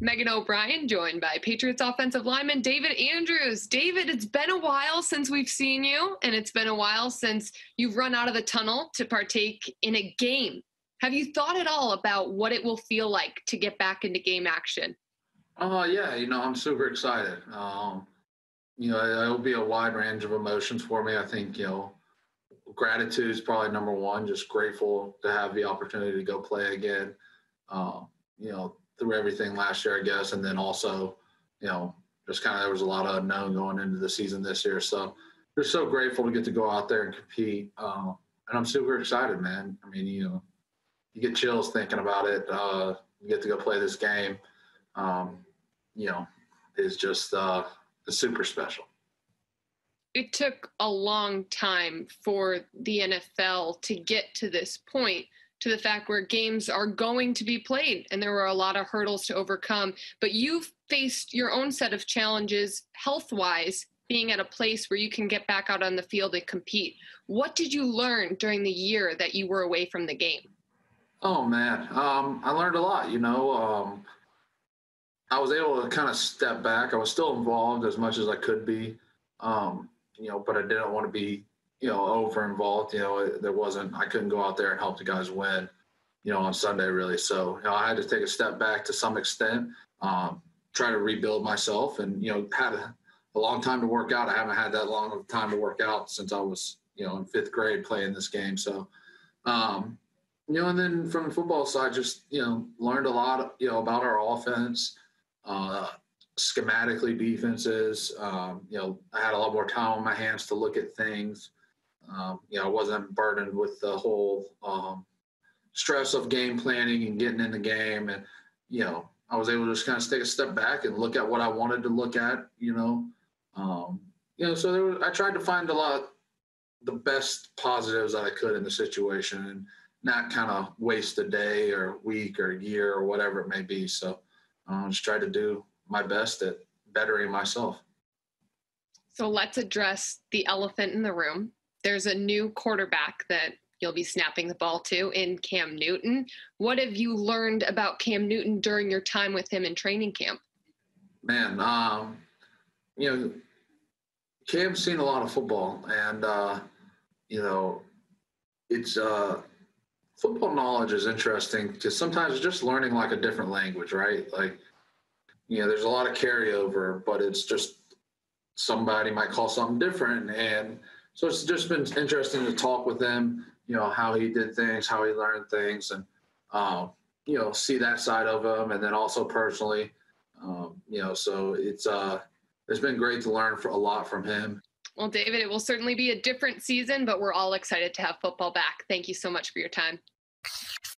Megan O'Brien, joined by Patriots offensive lineman David Andrews. David, it's been a while since we've seen you, and it's been a while since you've run out of the tunnel to partake in a game. Have you thought at all about what it will feel like to get back into game action? Oh, uh, yeah. You know, I'm super excited. Um, you know, it'll be a wide range of emotions for me. I think, you know, gratitude is probably number one. Just grateful to have the opportunity to go play again. Um, you know, through everything last year, I guess, and then also, you know, just kind of there was a lot of unknown going into the season this year. So just so grateful to get to go out there and compete. Uh, and I'm super excited, man. I mean, you know, you get chills thinking about it. Uh, you get to go play this game. Um, you know, is just uh, super special. It took a long time for the NFL to get to this point to the fact where games are going to be played and there were a lot of hurdles to overcome. But you've faced your own set of challenges health wise, being at a place where you can get back out on the field and compete. What did you learn during the year that you were away from the game? Oh, man. Um, I learned a lot. You know, um, I was able to kind of step back. I was still involved as much as I could be, um, you know, but I didn't want to be you know, over involved. You know, there wasn't, I couldn't go out there and help the guys win, you know, on Sunday really. So, you know, I had to take a step back to some extent, um, try to rebuild myself and, you know, had a, a, long time to work out. I haven't had that long of time to work out since I was, you know, in fifth grade playing this game. So, um, you know, and then from the football side, just, you know, learned a lot, you know, about our offense, uh, schematically defenses. Um, you know, I had a lot more time on my hands to look at things. Um, you know, I wasn't burdened with the whole um, stress of game planning and getting in the game. And, you know, I was able to just kind of take a step back and look at what I wanted to look at, you know. Um, you know, so there was, I tried to find a lot of the best positives that I could in the situation and not kind of waste a day or week or year or whatever it may be. So uh, just tried to do my best at bettering myself. So let's address the elephant in the room there's a new quarterback that you'll be snapping the ball to in Cam Newton. What have you learned about Cam Newton during your time with him in training camp? Man, um, you know, Cam's seen a lot of football, and uh, you know, it's uh, football knowledge is interesting because sometimes it's just learning like a different language, right? Like, you know, there's a lot of carryover, but it's just somebody might call something different, and so it's just been interesting to talk with him, you know, how he did things, how he learned things, and, um, you know, see that side of him. And then also personally, um, you know, so it's, uh, it's been great to learn for a lot from him. Well, David, it will certainly be a different season, but we're all excited to have football back. Thank you so much for your time.